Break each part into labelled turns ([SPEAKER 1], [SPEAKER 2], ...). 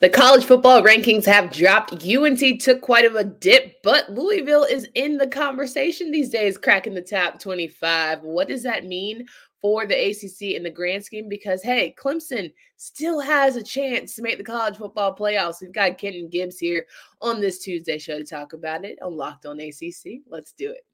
[SPEAKER 1] The college football rankings have dropped. UNC took quite of a dip, but Louisville is in the conversation these days, cracking the top 25. What does that mean for the ACC in the grand scheme? Because, hey, Clemson still has a chance to make the college football playoffs. We've got Kenton Gibbs here on this Tuesday show to talk about it on Locked On ACC. Let's do it.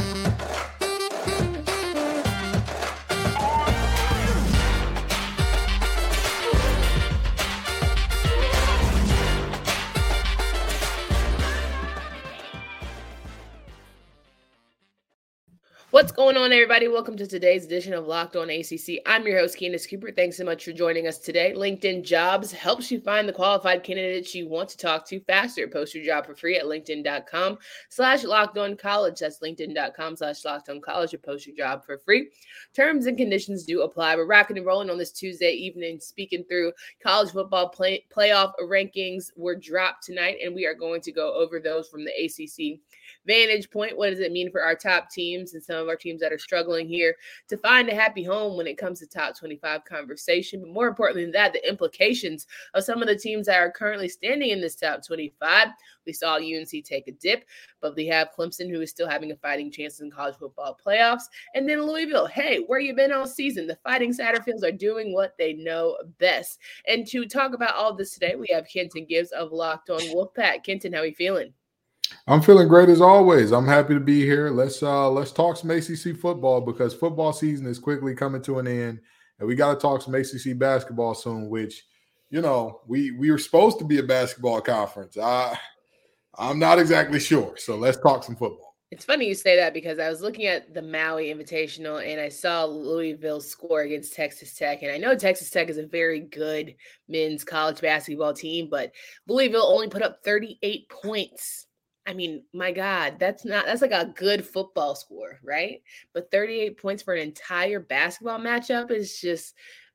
[SPEAKER 1] What's going on, everybody? Welcome to today's edition of Locked On ACC. I'm your host, Candace Cooper. Thanks so much for joining us today. LinkedIn Jobs helps you find the qualified candidates you want to talk to faster. Post your job for free at linkedin.com slash locked on college. That's linkedin.com slash locked on college to post your job for free. Terms and conditions do apply. We're rocking and rolling on this Tuesday evening, speaking through college football play- playoff rankings were dropped tonight, and we are going to go over those from the ACC vantage point. What does it mean for our top teams and some of our teams that are struggling here to find a happy home when it comes to top 25 conversation? But more importantly than that, the implications of some of the teams that are currently standing in this top 25. We saw UNC take a dip, but we have Clemson, who is still having a fighting chance in college football playoffs. And then Louisville, hey, where you been all season? The Fighting Satterfields are doing what they know best. And to talk about all this today, we have Kenton Gibbs of Locked On Wolfpack. Kenton, how are you feeling?
[SPEAKER 2] I'm feeling great as always. I'm happy to be here. Let's uh let's talk some ACC football because football season is quickly coming to an end, and we got to talk some ACC basketball soon. Which, you know, we we were supposed to be a basketball conference. I I'm not exactly sure. So let's talk some football.
[SPEAKER 1] It's funny you say that because I was looking at the Maui Invitational and I saw Louisville score against Texas Tech. And I know Texas Tech is a very good men's college basketball team, but Louisville only put up 38 points I mean, my God, that's not that's like a good football score, right? But 38 points for an entire basketball matchup is just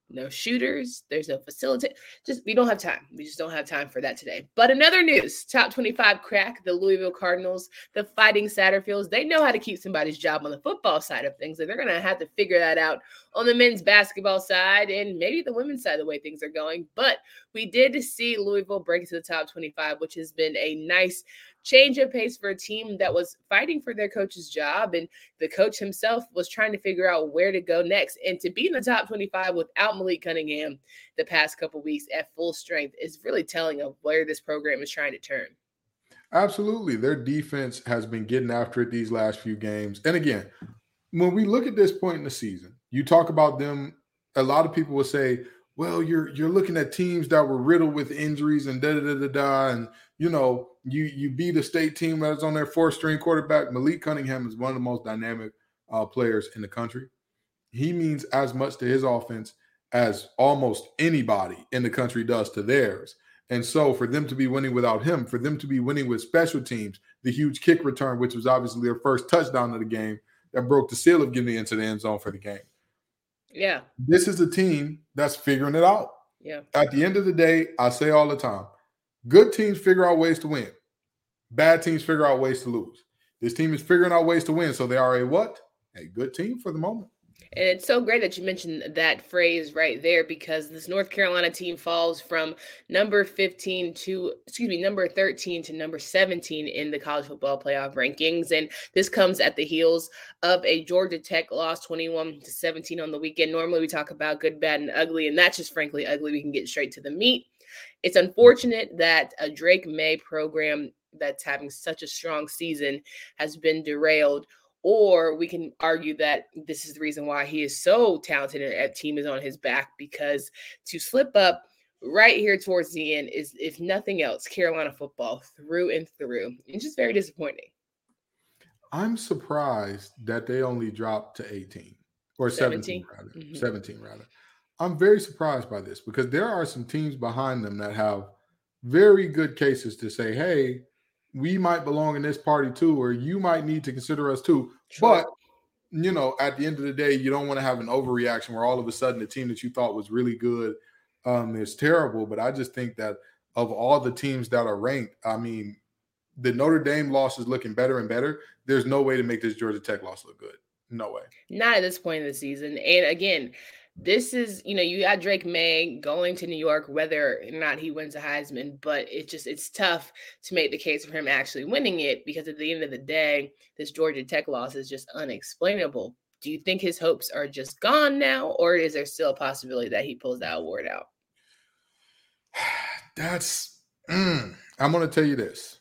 [SPEAKER 1] no shooters. There's no facility. Just we don't have time. We just don't have time for that today. But another news: top 25 crack. The Louisville Cardinals, the Fighting Satterfields. They know how to keep somebody's job on the football side of things. and they're gonna have to figure that out on the men's basketball side and maybe the women's side. The way things are going, but we did see Louisville break into the top 25, which has been a nice change of pace for a team that was fighting for their coach's job. And the coach himself was trying to figure out where to go next. And to be in the top 25 without Malik Cunningham the past couple weeks at full strength is really telling of where this program is trying to turn.
[SPEAKER 2] Absolutely. Their defense has been getting after it these last few games. And again, when we look at this point in the season, you talk about them, a lot of people will say, well, you're you're looking at teams that were riddled with injuries and da da da da da, and you know you you beat a state team that's on their fourth string quarterback. Malik Cunningham is one of the most dynamic uh, players in the country. He means as much to his offense as almost anybody in the country does to theirs. And so for them to be winning without him, for them to be winning with special teams, the huge kick return, which was obviously their first touchdown of the game, that broke the seal of getting into the end zone for the game.
[SPEAKER 1] Yeah.
[SPEAKER 2] This is a team that's figuring it out.
[SPEAKER 1] Yeah.
[SPEAKER 2] At the end of the day, I say all the time, good teams figure out ways to win. Bad teams figure out ways to lose. This team is figuring out ways to win, so they are a what? A good team for the moment.
[SPEAKER 1] And it's so great that you mentioned that phrase right there because this North Carolina team falls from number 15 to, excuse me, number 13 to number 17 in the college football playoff rankings. And this comes at the heels of a Georgia Tech loss 21 to 17 on the weekend. Normally we talk about good, bad, and ugly, and that's just frankly ugly. We can get straight to the meat. It's unfortunate that a Drake Maye program that's having such a strong season has been derailed or we can argue that this is the reason why he is so talented and a team is on his back because to slip up right here towards the end is, if nothing else, Carolina football through and through. It's just very disappointing.
[SPEAKER 2] I'm surprised that they only dropped to 18 or 17, 17 rather. Mm-hmm. 17 rather. I'm very surprised by this because there are some teams behind them that have very good cases to say, hey, we might belong in this party too, or you might need to consider us too. Sure. But you know, at the end of the day, you don't want to have an overreaction where all of a sudden the team that you thought was really good um, is terrible. But I just think that of all the teams that are ranked, I mean, the Notre Dame loss is looking better and better, there's no way to make this Georgia Tech loss look good. No way.
[SPEAKER 1] Not at this point in the season. And again, this is, you know, you got Drake Maye going to New York, whether or not he wins a Heisman, but it just it's tough to make the case for him actually winning it because at the end of the day, this Georgia Tech loss is just unexplainable. Do you think his hopes are just gone now, or is there still a possibility that he pulls that award out?
[SPEAKER 2] That's mm, I'm gonna tell you this.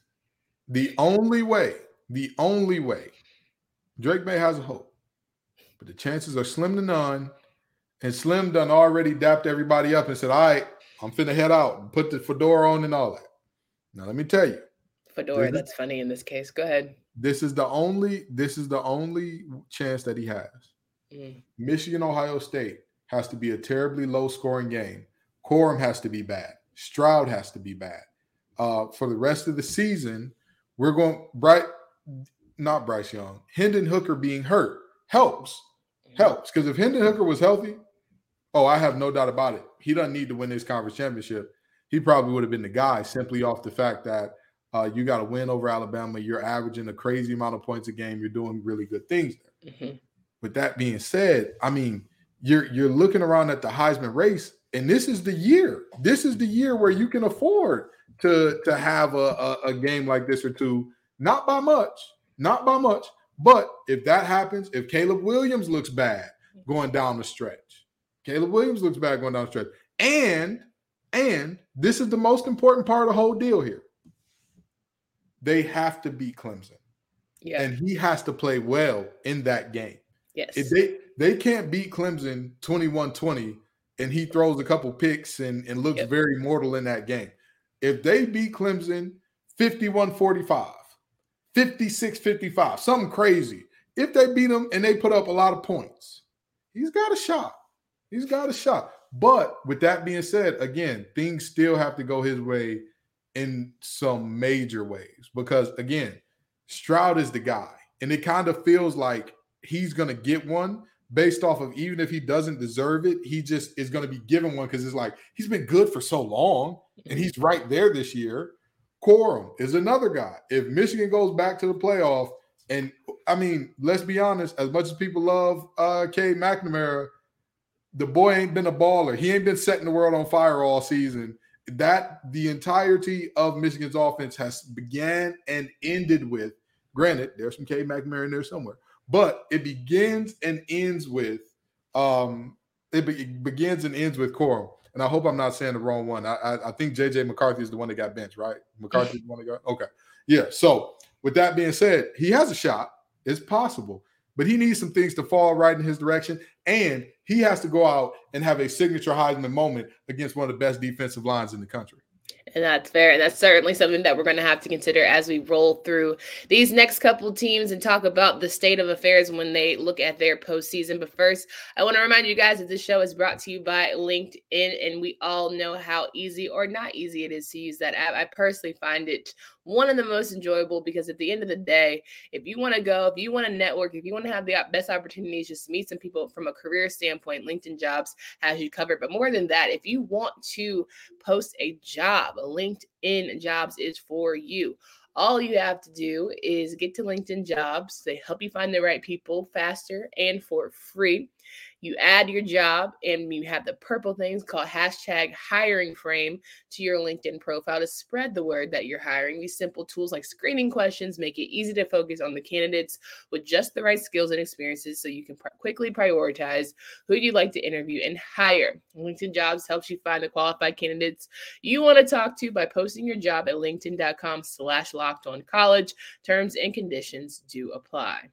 [SPEAKER 2] The only way, the only way Drake Maye has a hope, but the chances are slim to none and Slim done already dapped everybody up and said, All right, I'm finna head out and put the fedora on and all that. Now let me tell you.
[SPEAKER 1] Fedora, that's is, funny in this case. Go ahead.
[SPEAKER 2] This is the only, this is the only chance that he has. Mm. Michigan, Ohio State has to be a terribly low scoring game. Corum has to be bad. Stroud has to be bad. Uh, for the rest of the season, we're going Bright, not Bryce Young, Hendon Hooker being hurt helps. Helps. Because if Hendon Hooker was healthy, Oh, I have no doubt about it. He doesn't need to win this conference championship. He probably would have been the guy simply off the fact that uh, you got to win over Alabama. You're averaging a crazy amount of points a game. You're doing really good things there. Mm-hmm. With that being said, I mean, you're you're looking around at the Heisman race, and this is the year. This is the year where you can afford to to have a, a, a game like this or two. Not by much, not by much. But if that happens, if Caleb Williams looks bad going down the stretch, Caleb Williams looks bad going down the stretch. And and this is the most important part of the whole deal here. They have to beat Clemson. Yeah. And he has to play well in that game.
[SPEAKER 1] Yes.
[SPEAKER 2] If they they can't beat Clemson 21-20 and he throws a couple picks and, and looks yep. very mortal in that game. If they beat Clemson 51-45, 56-55, something crazy. If they beat them and they put up a lot of points, he's got a shot. He's got a shot. But with that being said, again, things still have to go his way in some major ways because, again, Stroud is the guy. And it kind of feels like he's going to get one based off of even if he doesn't deserve it, he just is going to be given one because it's like he's been good for so long and he's right there this year. Corum is another guy. If Michigan goes back to the playoff, and I mean, let's be honest, as much as people love uh Cade McNamara, the boy ain't been a baller. He ain't been setting the world on fire all season. That the entirety of Michigan's offense has began and ended with. Granted, there's some Cade McNamara in there somewhere, but it begins and ends with um it, be, begins and ends with Corum. And I hope I'm not saying the wrong one. I, I, I think JJ McCarthy is the one that got benched, right? McCarthy the one that got okay. Yeah. So with that being said, he has a shot. It's possible but he needs some things to fall right in his direction. And he has to go out and have a signature Heisman moment against one of the best defensive lines in the country.
[SPEAKER 1] And that's fair. And that's certainly something that we're going to have to consider as we roll through these next couple teams and talk about the state of affairs when they look at their postseason. But first, I want to remind you guys that this show is brought to you by LinkedIn. And we all know how easy or not easy it is to use that app. I personally find it one of the most enjoyable because at the end of the day, if you want to go, if you want to network, if you want to have the best opportunities, just meet some people from a career standpoint, LinkedIn Jobs has you covered. But more than that, if you want to post a job, LinkedIn Jobs is for you. All you have to do is get to LinkedIn Jobs. They help you find the right people faster and for free. You add your job and you have the purple things called hashtag hiring frame to your LinkedIn profile to spread the word that you're hiring. These simple tools like screening questions make it easy to focus on the candidates with just the right skills and experiences so you can pr- quickly prioritize who you'd like to interview and hire. LinkedIn Jobs helps you find the qualified candidates you want to talk to by posting your job at linkedin.com slash locked on college. Terms and conditions do apply.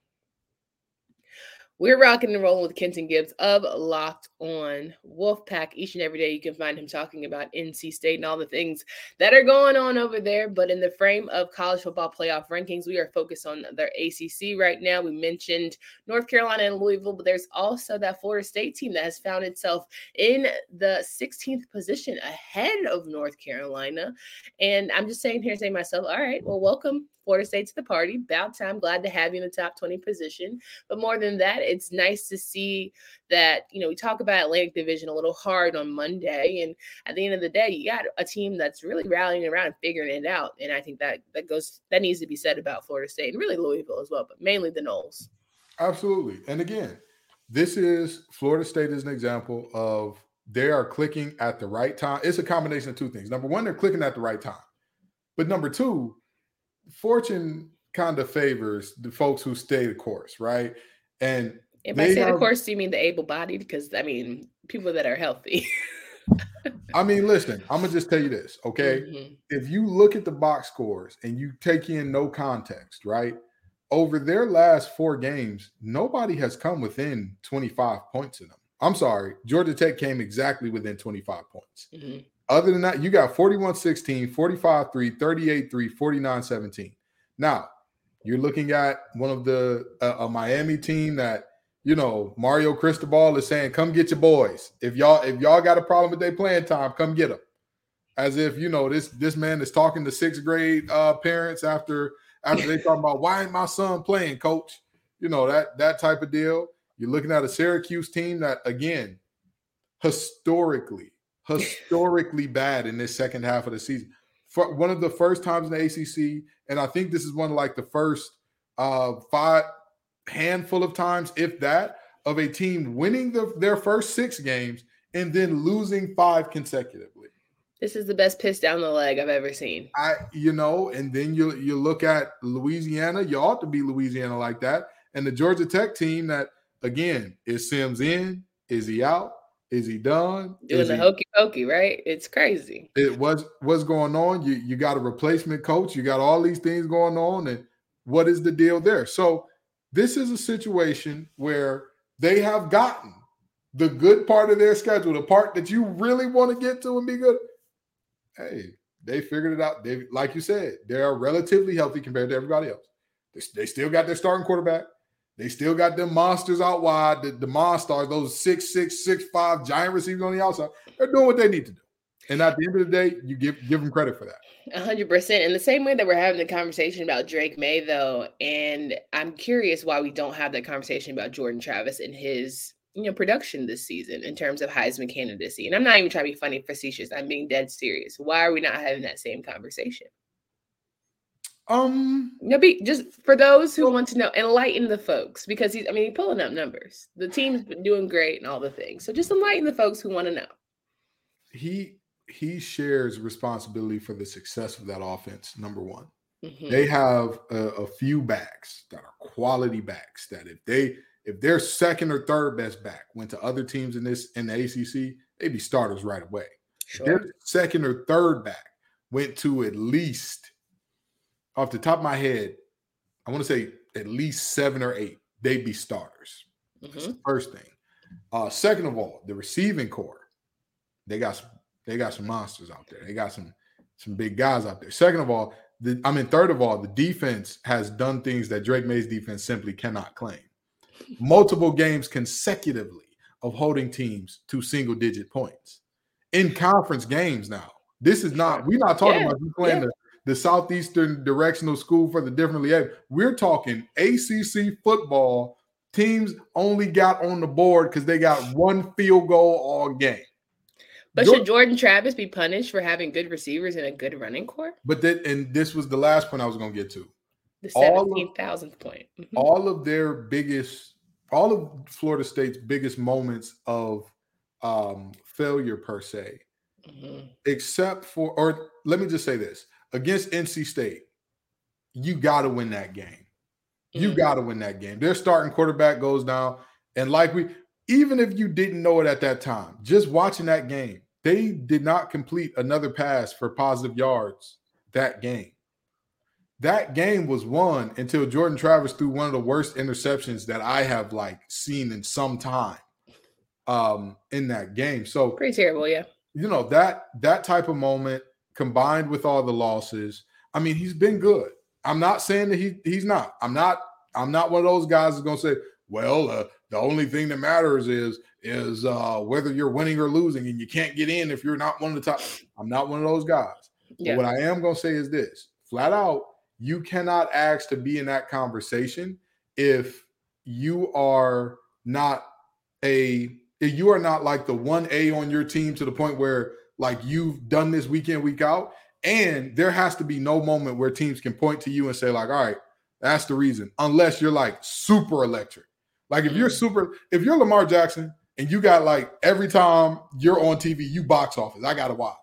[SPEAKER 1] We're rocking and rolling with Kenton Gibbs of Locked On Wolfpack. Each and every day, you can find him talking about NC State and all the things that are going on over there. But in the frame of college football playoff rankings, we are focused on their ACC right now. We mentioned North Carolina and Louisville, but there's also that Florida State team that has found itself in the 16th position ahead of North Carolina. And I'm just saying here, saying myself, all right, well, welcome Florida State to the party. About time. Glad to have you in the top 20 position. But more than that, it's nice to see that, you know, we talk about Atlantic Division a little hard on Monday. And at the end of the day, you got a team that's really rallying around and figuring it out. And I think that that goes that needs to be said about Florida State and really Louisville as well, but mainly the Noles.
[SPEAKER 2] Absolutely. And again, this is Florida State is an example of they are clicking at the right time. It's a combination of two things. Number one, they're clicking at the right time. But number two, fortune kind of favors the folks who stay the course, right? And
[SPEAKER 1] if I say the course, do you mean the able bodied? Because I mean people that are healthy.
[SPEAKER 2] I mean, listen, I'm gonna just tell you this, okay? Mm-hmm. If you look at the box scores and you take in no context, right? Over their last four games, nobody has come within 25 points in them. I'm sorry, Georgia Tech came exactly within 25 points. Mm-hmm. Other than that, you got 41 16, 45 3, 38 3, 49 17. Now, you're looking at one of the uh, a Miami team that you know Mario Cristobal is saying, "Come get your boys. If y'all if y'all got a problem with their playing time, come get them." As if you know this this man is talking to sixth grade uh, parents after after they talking about why ain't my son playing, coach? You know that that type of deal. You're looking at a Syracuse team that, again, historically, historically bad in this second half of the season. For one of the first times in the ACC, and I think this is one of like the first uh, five handful of times, if that, of a team winning the, their first six games and then losing five consecutively.
[SPEAKER 1] This is the best piss down the leg I've ever seen.
[SPEAKER 2] I, you know, and then you you look at Louisiana. You ought to be Louisiana like that, and the Georgia Tech team that again, is Sims in? Is he out? Is he done?
[SPEAKER 1] Doing the hokey pokey, right? It's crazy.
[SPEAKER 2] It was what's going on. You you got a replacement coach. You got all these things going on, and what is the deal there? So this is a situation where they have gotten the good part of their schedule, the part that you really want to get to and be good. Hey, they figured it out. They, like you said, they are relatively healthy compared to everybody else. They, they still got their starting quarterback. They still got them monsters out wide, the, the monsters, those six, six, six, five giant receivers on the outside. They're doing what they need to do. And at the end of the day, you give give them credit for that.
[SPEAKER 1] hundred percent. In the same way that we're having the conversation about Drake Maye, though, and I'm curious why we don't have that conversation about Jordan Travis and his you know production this season in terms of Heisman candidacy. And I'm not even trying to be funny facetious. I'm being dead serious. Why are we not having that same conversation?
[SPEAKER 2] Um,
[SPEAKER 1] no, be just for those who want to know, enlighten the folks because he's. I mean, he's pulling up numbers. The team's been doing great and all the things. So just enlighten the folks who want to know.
[SPEAKER 2] He he shares responsibility for the success of that offense. Number one, mm-hmm. they have a, a few backs that are quality backs. That if they if their second or third best back went to other teams in this in the ACC, they'd be starters right away. Sure. Their second or third back went to at least off the top of my head, I want to say at least seven or eight, they'd be starters. Mm-hmm. first thing. Uh, second of all, the receiving corps, they got some, they got some monsters out there. They got some some big guys out there. Second of all, the, I mean, third of all, the defense has done things that Drake Maye's defense simply cannot claim. Multiple games consecutively of holding teams to single digit points in conference games now. This is not, we're not talking yeah, about you playing yeah. the the Southeastern Directional School for the Differently Able. We're talking ACC football. Teams only got on the board because they got one field goal all game.
[SPEAKER 1] But should Jordan Travis be punished for having good receivers and a good running corps?
[SPEAKER 2] But that, and this was the last point I was going to get to.
[SPEAKER 1] The seventeen thousandth point.
[SPEAKER 2] Mm-hmm. All of their biggest, all of Florida State's biggest moments of um, failure per se, mm-hmm. except for, or let me just say this: against NC State, you got to win that game. You mm-hmm. got to win that game. Their starting quarterback goes down. And like we, even if you didn't know it at that time, just watching that game, they did not complete another pass for positive yards that game. That game was won until Jordan Travis threw one of the worst interceptions that I have like seen in some time um in that game. So
[SPEAKER 1] pretty terrible, yeah.
[SPEAKER 2] You know, that that type of moment combined with all the losses, I mean, he's been good. I'm not saying that he he's not. I'm not. I'm not one of those guys that's going to say, well, uh, the only thing that matters is is uh, whether you're winning or losing, and you can't get in if you're not one of the top. I'm not one of those guys. Yeah. what I am going to say is this: flat out, you cannot ask to be in that conversation if you are not a if you are not like the one A on your team to the point where like you've done this week in week out, and there has to be no moment where teams can point to you and say like, all right, that's the reason, unless you're like super electric. Like if you're mm. super, if you're Lamar Jackson and you got like every time you're on TV, you box office, I gotta watch.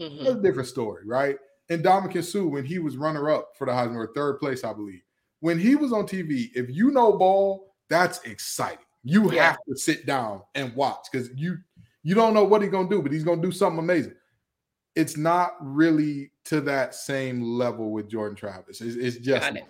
[SPEAKER 2] Mm-hmm. That's a different story, right? And Ndamukong Suh, when he was runner up for the Heisman or third place, I believe, when he was on TV, if you know ball, that's exciting. You yeah. have to sit down and watch because you you don't know what he's gonna do, but he's gonna do something amazing. It's not really to that same level with Jordan Travis. It's, it's just
[SPEAKER 1] it.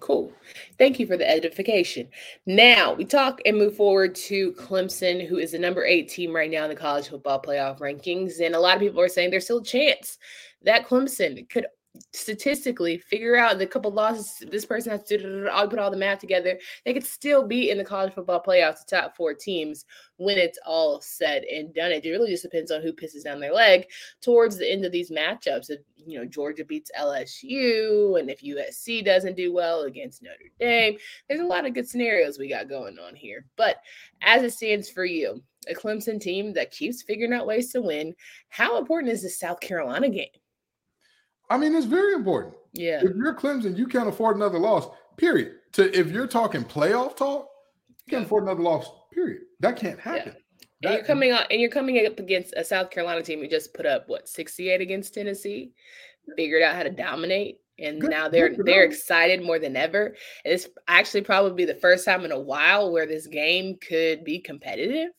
[SPEAKER 1] cool. Thank you for the edification. Now we talk and move forward to Clemson, who is the number eight team right now in the college football playoff rankings, and a lot of people are saying there's still a chance that Clemson could statistically figure out the couple losses this person has to do i'll put all the math together they could still be in the college football playoffs the top four teams when it's all said and done. It really just depends on who pisses down their leg towards the end of these matchups. If you know georgia beats lsu and if usc doesn't do well against notre dame there's a lot of good scenarios we got going on here. But as it stands for you a clemson team that keeps figuring out ways to win how important is the south carolina game
[SPEAKER 2] I mean, it's very important.
[SPEAKER 1] Yeah.
[SPEAKER 2] If you're Clemson, you can't afford another loss. Period. To if you're talking playoff talk, you can't afford another loss. Period. That can't happen. Yeah.
[SPEAKER 1] That, and you're coming on, and you're coming up against a South Carolina team who just put up what 68 against Tennessee, figured out how to dominate, and good, now they're they're excited more than ever. And it's actually probably the first time in a while where this game could be competitive.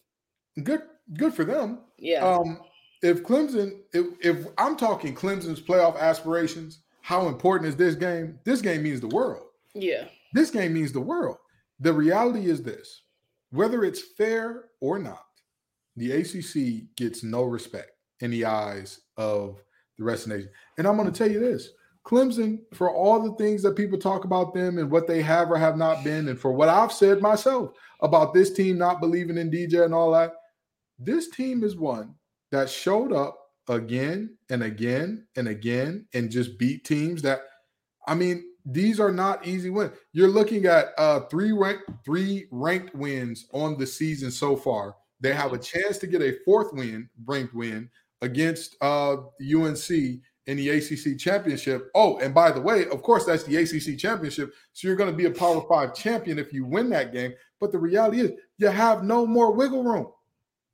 [SPEAKER 2] Good, good for them.
[SPEAKER 1] Yeah.
[SPEAKER 2] Um, if Clemson, if, if I'm talking Clemson's playoff aspirations, how important is this game? This game means the world.
[SPEAKER 1] Yeah.
[SPEAKER 2] This game means the world. The reality is this whether it's fair or not, the ACC gets no respect in the eyes of the rest of the nation. And I'm going to tell you this Clemson, for all the things that people talk about them and what they have or have not been, and for what I've said myself about this team not believing in DJ and all that, this team is one that showed up again and again and again and just beat teams that I mean these are not easy wins. You're looking at uh three ranked three ranked wins on the season so far. They have a chance to get a fourth win, ranked win against uh UNC in the ACC championship. Oh, and by the way, of course that's the ACC championship. So you're going to be a Power 5 champion if you win that game, but the reality is you have no more wiggle room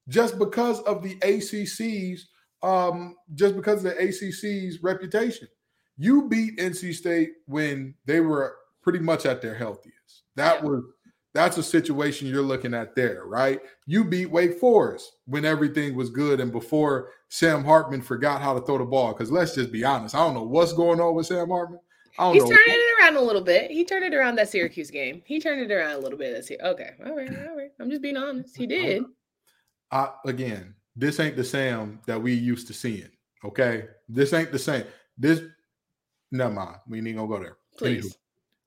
[SPEAKER 2] just because of the ACC's um, just because of the ACC's reputation. You beat NC State when they were pretty much at their healthiest. That was that's a situation you're looking at there, right? You beat Wake Forest when everything was good and before Sam Hartman forgot how to throw the ball. Because let's just be honest, I don't know what's going on with Sam Hartman. I don't
[SPEAKER 1] He's
[SPEAKER 2] know.
[SPEAKER 1] turning it around a little bit. He turned it around that Syracuse game. He turned it around a little bit year. Okay, all right, all right. I'm just being honest. He did.
[SPEAKER 2] I, again, this ain't the Sam that we used to seeing. Okay, this ain't the same. This, never mind. We ain't gonna go there.
[SPEAKER 1] Please.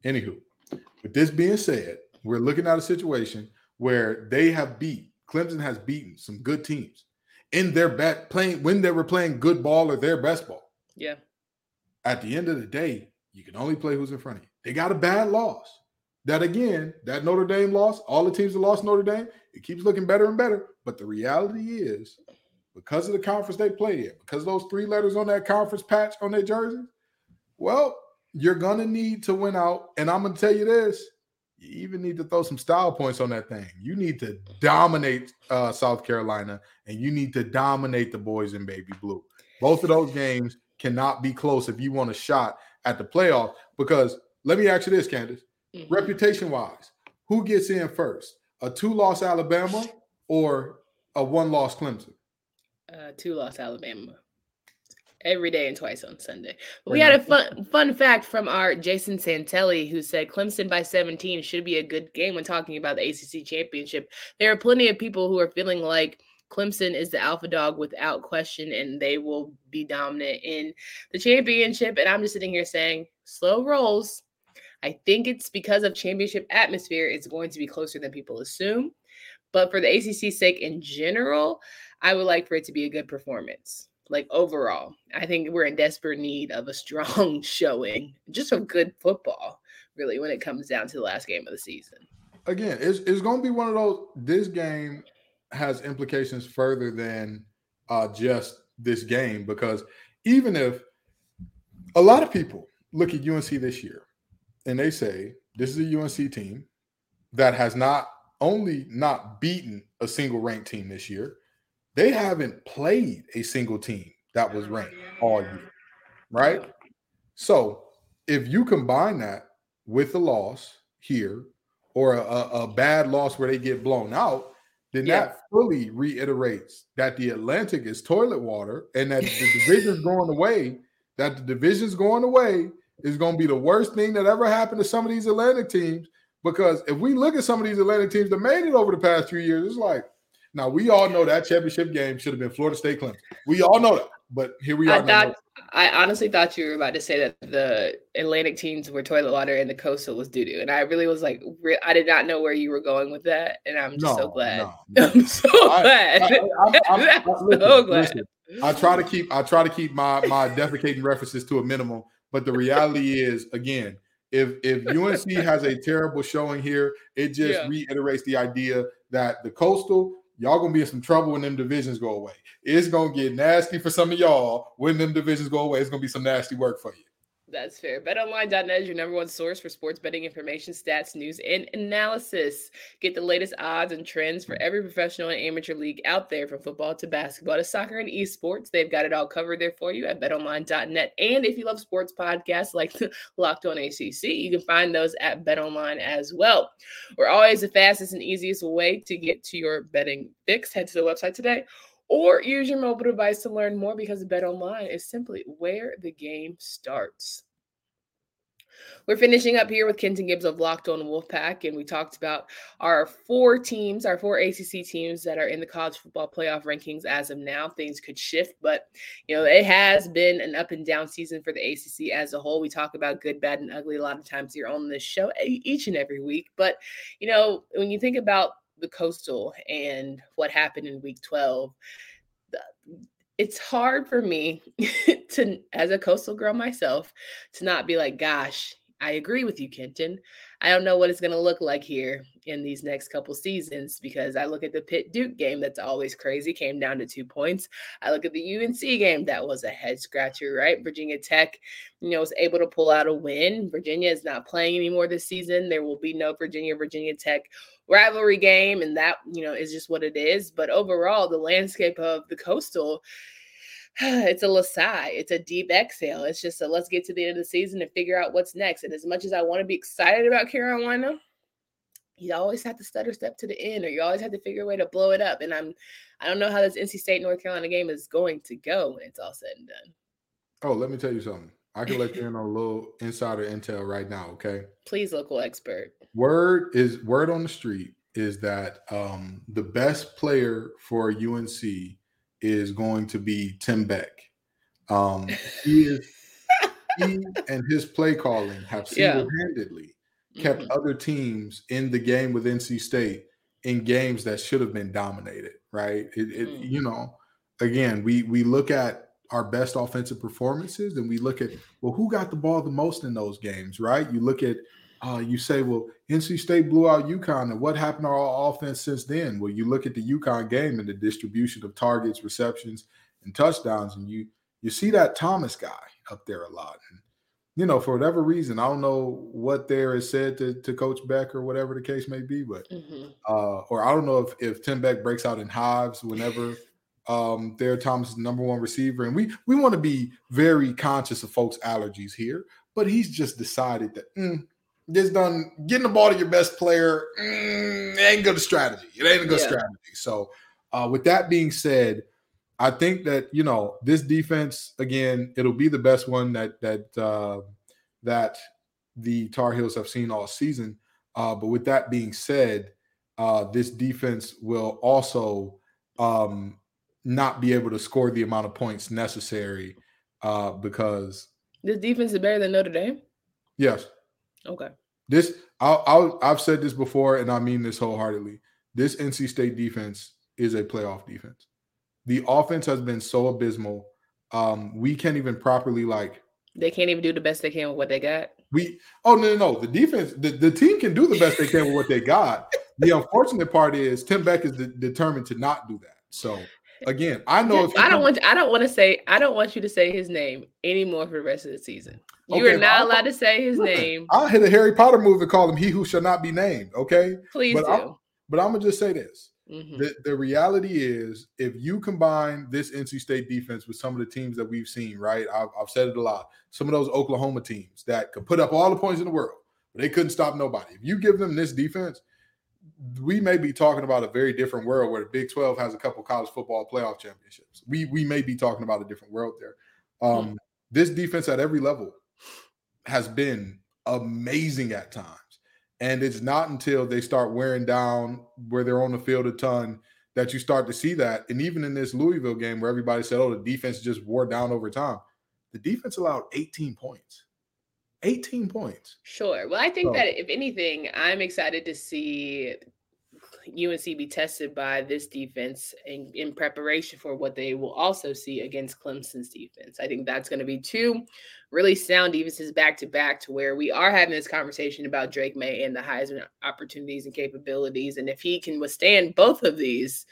[SPEAKER 2] Anywho, anywho, with this being said, we're looking at a situation where they have beat Clemson has beaten some good teams in their bet playing when they were playing good ball or their best ball.
[SPEAKER 1] Yeah.
[SPEAKER 2] At the end of the day, you can only play who's in front of you. They got a bad loss. That again, that Notre Dame loss, all the teams that lost Notre Dame, it keeps looking better and better. But the reality is, because of the conference they play in, because those three letters on that conference patch on their jersey, well, you're gonna need to win out. And I'm gonna tell you this: you even need to throw some style points on that thing. You need to dominate uh, South Carolina, and you need to dominate the boys in baby blue. Both of those games cannot be close if you want a shot at the playoff. Because let me ask you this, Candace mm-hmm. reputation wise, who gets in first? A two loss Alabama or a one loss Clemson?
[SPEAKER 1] Uh, two loss Alabama. Every day and twice on Sunday. But we had a fun fun fact from our Jason Santelli who said Clemson by 17 should be a good game when talking about the ACC championship. There are plenty of people who are feeling like Clemson is the alpha dog without question, and they will be dominant in the championship. And I'm just sitting here saying, slow rolls. I think it's because of championship atmosphere, it's going to be closer than people assume. But for the ACC sake in general, I would like for it to be a good performance. like overall, I think we're in desperate need of a strong showing, just of good football, really, when it comes down to the last game of the season.
[SPEAKER 2] Again, it's, it's going to be one of those. This game has implications further than uh, just this game because even if a lot of people look at UNC this year and they say this is a UNC team that has not only not beaten a single ranked team this year, they haven't played a single team that was ranked all year, right? So if you combine that with a loss here or a, a bad loss where they get blown out, then yeah. that fully reiterates that the Atlantic is toilet water and that the division's going away, that the division's going away is going to be the worst thing that ever happened to some of these Atlantic teams. Because if we look at some of these Atlantic teams that made it over the past few years, it's like, now we all know that championship game should have been Florida State Clemson. We all know that, but here we are.
[SPEAKER 1] I, thought, I honestly thought you were about to say that the Atlantic teams were toilet water and the coastal was doo doo, and I really was like, re- I did not know where you were going with that, and I'm just no, so glad. No, no. I'm so glad. I,
[SPEAKER 2] am so glad. Listen, I try to keep I try to keep my my defecating references to a minimum, but the reality is, again, if if UNC has a terrible showing here, it just yeah. reiterates the idea that the coastal y'all gonna be in some trouble when them divisions go away. It's gonna get nasty for some of y'all when them divisions go away. It's gonna be some nasty work for you.
[SPEAKER 1] That's fair. BetOnline.net is your number one source for sports betting information, stats, news, and analysis. Get the latest odds and trends for every professional and amateur league out there, from football to basketball to soccer and esports. They've got it all covered there for you at BetOnline.net. And if you love sports podcasts like Locked On ACC, you can find those at BetOnline as well. We're always the fastest and easiest way to get to your betting fix. Head to the website today or use your mobile device to learn more because Bet Online is simply where the game starts. We're finishing up here with Kenton Gibbs of Locked On Wolfpack, and we talked about our four teams, our four ACC teams that are in the college football playoff rankings as of now. Things could shift, but you know it has been an up and down season for the ACC as a whole. We talk about good, bad, and ugly a lot of times here on this show each and every week. But you know when you think about the coastal and what happened in week 12 it's hard for me to as a coastal girl myself to not be like gosh i agree with you kenton. I don't know what it's going to look like here in these next couple seasons because i look at the pitt duke game that's always crazy came down to two points. I look at the unc game that was a head scratcher right? Virginia tech you know was able to pull out a win. Virginia is not playing anymore this season. There will be no virginia virginia tech rivalry game, and that you know is just what it is. But overall, the landscape of the coastal. It's a sigh. It's a deep exhale. It's just a let's get to the end of the season and figure out what's next. And as much as I want to be excited about Carolina, you always have to stutter step to the end, or you always have to figure a way to blow it up. And I'm, I don't know how this NC State North Carolina game is going to go when it's all said and done.
[SPEAKER 2] Oh, let me tell you something. I can let you in on a little insider intel right now. Okay.
[SPEAKER 1] Please, local expert.
[SPEAKER 2] Word is word on the street is that um, the best player for UNC is going to be Tim Beck. Um, he is he and his play calling have single-handedly yeah. kept mm-hmm. other teams in the game with NC State in games that should have been dominated. Right? It, it mm-hmm. you know, again, we we look at our best offensive performances and we look at well who got the ball the most in those games right? You look at uh, you say well nc state blew out UConn and what happened to our offense since then? Well you look at the UConn game and the distribution of targets receptions and touchdowns and you you see that thomas guy up there a lot. And you know for whatever reason i don't know what there is said to, to coach beck or whatever the case may be but mm-hmm. uh, or i don't know if, if tim beck breaks out in hives whenever um, they're Thomas' number one receiver, and we we want to be very conscious of folks' allergies here. But he's just decided that mm, this done getting the ball to your best player mm, ain't good strategy. It ain't a good yeah. strategy. So, uh, with that being said, I think that you know this defense again, it'll be the best one that that uh, that the Tar Heels have seen all season. Uh, but with that being said, uh, this defense will also um, not be able to score the amount of points necessary uh, because
[SPEAKER 1] this defense is better than Notre Dame.
[SPEAKER 2] Yes.
[SPEAKER 1] Okay.
[SPEAKER 2] This I'll, I'll I've said this before, and I mean this wholeheartedly. This NC State defense is a playoff defense. The offense has been so abysmal Um, we can't even properly like
[SPEAKER 1] they can't even do the best they can with what they got.
[SPEAKER 2] We oh no no no the defense the, the team can do the best they can with what they got. The unfortunate part is Tim Beck is de- determined to not do that. So again, I know if
[SPEAKER 1] I don't want I don't want to say I don't want you to say his name anymore for the rest of the season. You okay, are not allowed to say his listen, name.
[SPEAKER 2] I'll hit a Harry Potter movie and call him "He Who Shall Not Be Named." Okay,
[SPEAKER 1] please
[SPEAKER 2] but
[SPEAKER 1] do.
[SPEAKER 2] I'm, but I'm gonna just say this: mm-hmm. the, the reality is, if you combine this NC State defense with some of the teams that we've seen, right? I've, I've said it a lot. Some of those Oklahoma teams that could put up all the points in the world, but they couldn't stop nobody. If you give them this defense, we may be talking about a very different world where the Big 12 has a couple college football playoff championships. We we may be talking about a different world there. Um, mm-hmm. This defense at every level has been amazing at times. And it's not until they start wearing down where they're on the field a ton that you start to see that. And even in this Louisville game where everybody said, oh, the defense just wore down over time, the defense allowed 18 points. 18 points.
[SPEAKER 1] Sure. Well, I think so, that if anything, I'm excited to see UNC be tested by this defense in, in preparation for what they will also see against Clemson's defense. I think that's going to be two really sound defenses back to back to where we are having this conversation about Drake Maye and the Heisman opportunities and capabilities. And if he can withstand both of these,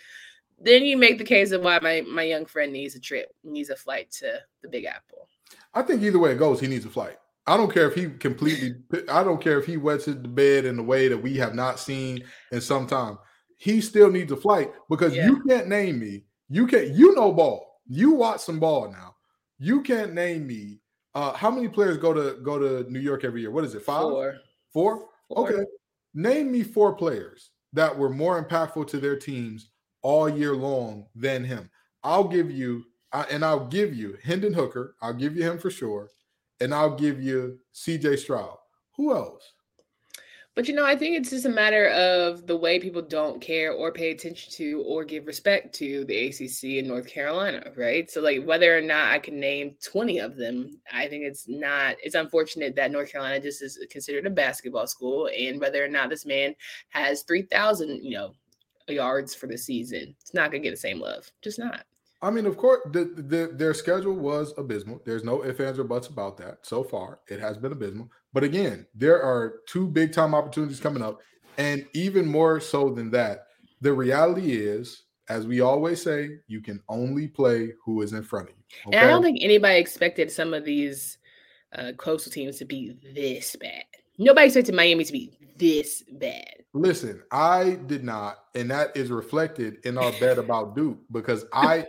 [SPEAKER 1] then you make the case of why my, my young friend needs a trip, needs a flight to the Big Apple.
[SPEAKER 2] I think either way it goes, he needs a flight. I don't care if he completely. I don't care if he wets the bed in a way that we have not seen in some time. He still needs a flight because yeah. you can't name me. You can't. You know ball. You watch some ball now. You can't name me. Uh, how many players go to go to New York every year? What is it? Five.
[SPEAKER 1] Four.
[SPEAKER 2] Four. Four. Okay. Name me four players that were more impactful to their teams all year long than him. I'll give you, I, and I'll give you Hendon Hooker. I'll give you him for sure and I'll give you CJ Stroud. Who else?
[SPEAKER 1] But you know, I think it's just a matter of the way people don't care or pay attention to or give respect to the ACC in North Carolina, right? So, like, whether or not I can name 20 of them, I think it's not, it's unfortunate that North Carolina just is considered a basketball school. And whether or not this man has 3,000, you know, yards for the season, it's not going to get the same love. Just not.
[SPEAKER 2] I mean, of course, the, the, their schedule was abysmal. There's no ifs, ands, or buts about that. So far, it has been abysmal. But again, there are two big time opportunities coming up. And even more so than that, the reality is, as we always say, you can only play who is in front of you.
[SPEAKER 1] Okay? And I don't think anybody expected some of these uh, coastal teams to be this bad. Nobody expected Miami to be this bad.
[SPEAKER 2] Listen, I did not, and that is reflected in our bet about Duke because I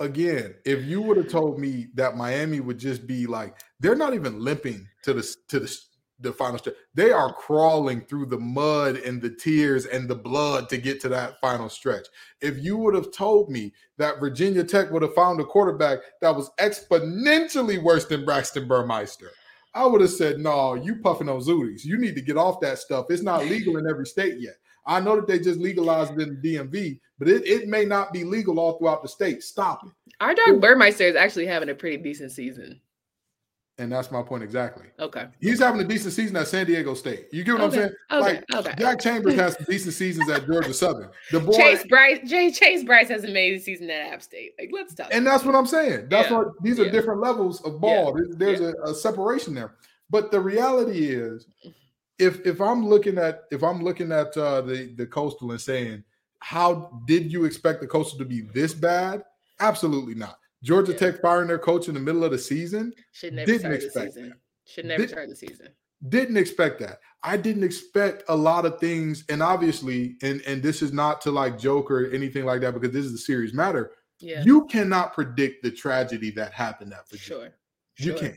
[SPEAKER 2] again, if you would have told me that Miami would just be like, they're not even limping to the to the the final stretch. They are crawling through the mud and the tears and the blood to get to that final stretch. If you would have told me that Virginia Tech would have found a quarterback that was exponentially worse than Braxton Burmeister, I would have said, "No, you puffing on zooties. You need to get off that stuff. It's not legal in every state yet." I know that they just legalized it in the DMV, but it, it may not be legal all throughout the state. Stop it.
[SPEAKER 1] Our dog Burmeister is actually having a pretty decent season.
[SPEAKER 2] And that's my point exactly.
[SPEAKER 1] Okay.
[SPEAKER 2] He's having a decent season at San Diego State. You get what
[SPEAKER 1] okay.
[SPEAKER 2] I'm saying?
[SPEAKER 1] Okay. Like okay.
[SPEAKER 2] Jack Chambers has some decent seasons at Georgia Southern. The boy
[SPEAKER 1] Chase Brice, Jay Chase Brice has an amazing season at App State. Like, let's talk.
[SPEAKER 2] And that's what I'm saying. That's yeah. what these are yeah. different levels of ball. Yeah. There's a, a separation there. But the reality is mm-hmm. If if I'm looking at if I'm looking at uh, the the coastal and saying, how did you expect the coastal to be this bad? Absolutely not. Georgia yeah. Tech firing their coach in the middle of the season.
[SPEAKER 1] Should never didn't expect the season. That. Should never Did, start the season.
[SPEAKER 2] Didn't expect that. I didn't expect a lot of things, and obviously, and and this is not to like joke or anything like that because this is a serious matter.
[SPEAKER 1] Yeah.
[SPEAKER 2] You cannot predict the tragedy that happened at Virginia. Sure. You can't.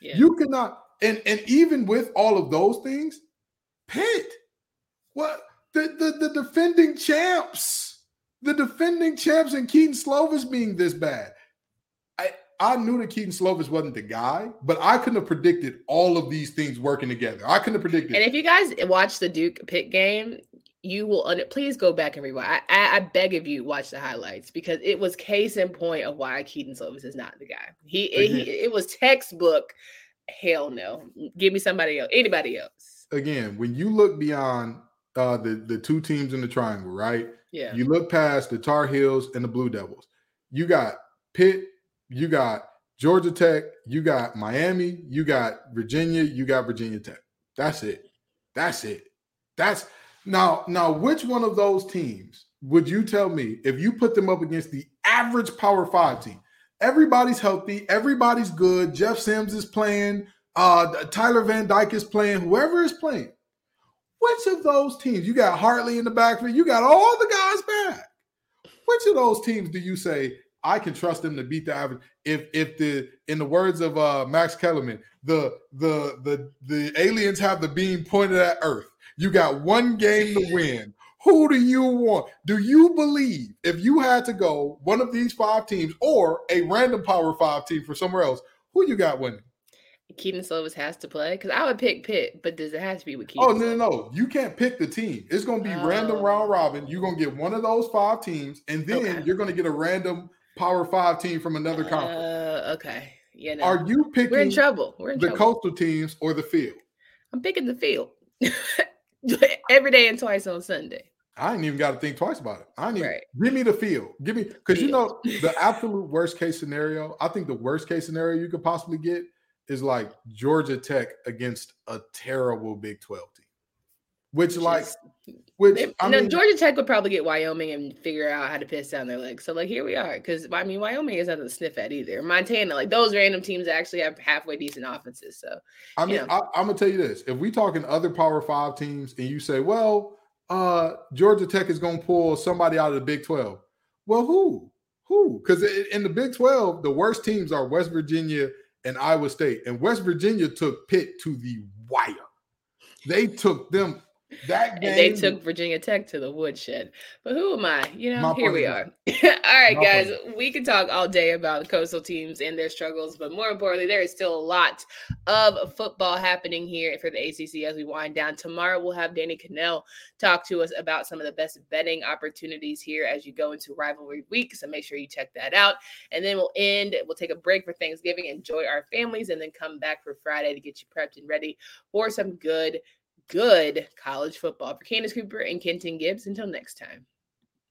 [SPEAKER 2] Yeah. You cannot and and even with all of those things, Pitt, what the the, the defending champs, the defending champs, and Kedon Slovis being this bad. I I knew that Kedon Slovis wasn't the guy, but I couldn't have predicted all of these things working together. I couldn't have predicted.
[SPEAKER 1] And if you guys watch the Duke Pitt game, you will please go back and rewind. I, I, I, beg of you, watch the highlights because it was case in point of why Kedon Slovis is not the guy. He, it, he it was textbook hell no. Give me somebody else, anybody else.
[SPEAKER 2] Again, when you look beyond uh, the the two teams in the triangle, right?
[SPEAKER 1] Yeah.
[SPEAKER 2] You look past the Tar Heels and the Blue Devils. You got Pitt, you got Georgia Tech, you got Miami, you got Virginia, you got Virginia Tech. That's it. That's it. That's now now which one of those teams would you tell me if you put them up against the average Power 5 team? Everybody's healthy, everybody's good. Jeff Sims is playing, uh Tyler Van Dyke is playing, whoever is playing. Which of those teams? You got Hartley in the backfield, you got all the guys back. Which of those teams do you say I can trust them to beat the average. If if the in the words of uh, Max Kellerman, the the the the aliens have the beam pointed at Earth. You got one game to win. Who do you want? Do you believe if you had to go one of these five teams or a random Power Five team for somewhere else, who you got winning?
[SPEAKER 1] Kedon Slovis has to play because I would pick Pitt, but does it have to be with
[SPEAKER 2] Kedon? Oh no, no, no! You can't pick the team. It's going to be oh. random round robin. You're going to get one of those five teams, and then okay. you're going to get a random Power Five team from another conference.
[SPEAKER 1] Uh, okay. Yeah. No.
[SPEAKER 2] Are you picking?
[SPEAKER 1] We're in trouble. We're in
[SPEAKER 2] the
[SPEAKER 1] trouble.
[SPEAKER 2] coastal teams or the field.
[SPEAKER 1] I'm picking the field every day and twice on Sunday.
[SPEAKER 2] I ain't even got to think twice about it. I need right. give me the field. Give me because you know the absolute worst case scenario. I think the worst case scenario you could possibly get is like Georgia Tech against a terrible Big Twelve team which like which
[SPEAKER 1] I no, mean, Georgia Tech would probably get Wyoming and figure out how to piss down their legs. So like here we are, because I mean Wyoming is nothing to sniff at either. Montana, like those random teams actually have halfway decent offenses. So
[SPEAKER 2] I mean, I, am gonna tell you this: if we talking other Power Five teams, and you say, well, uh, Georgia Tech is gonna pull somebody out of the Big Twelve, well, who, who? Because in the Big Twelve, the worst teams are West Virginia and Iowa State, and West Virginia took Pitt to the wire. They took them that
[SPEAKER 1] game, and they took Virginia Tech to the woodshed. But who am I? You know, here we are. all right, guys, we can talk all day about coastal teams and their struggles, but more importantly, there is still a lot of football happening here for the ACC as we wind down. Tomorrow, we'll have Danny Kanell talk to us about some of the best betting opportunities here as you go into rivalry week. So make sure you check that out. And then we'll end, we'll take a break for Thanksgiving, enjoy our families, and then come back for Friday to get you prepped and ready for some good good college football. For Candace Cooper and Kenton Gibbs, until next time.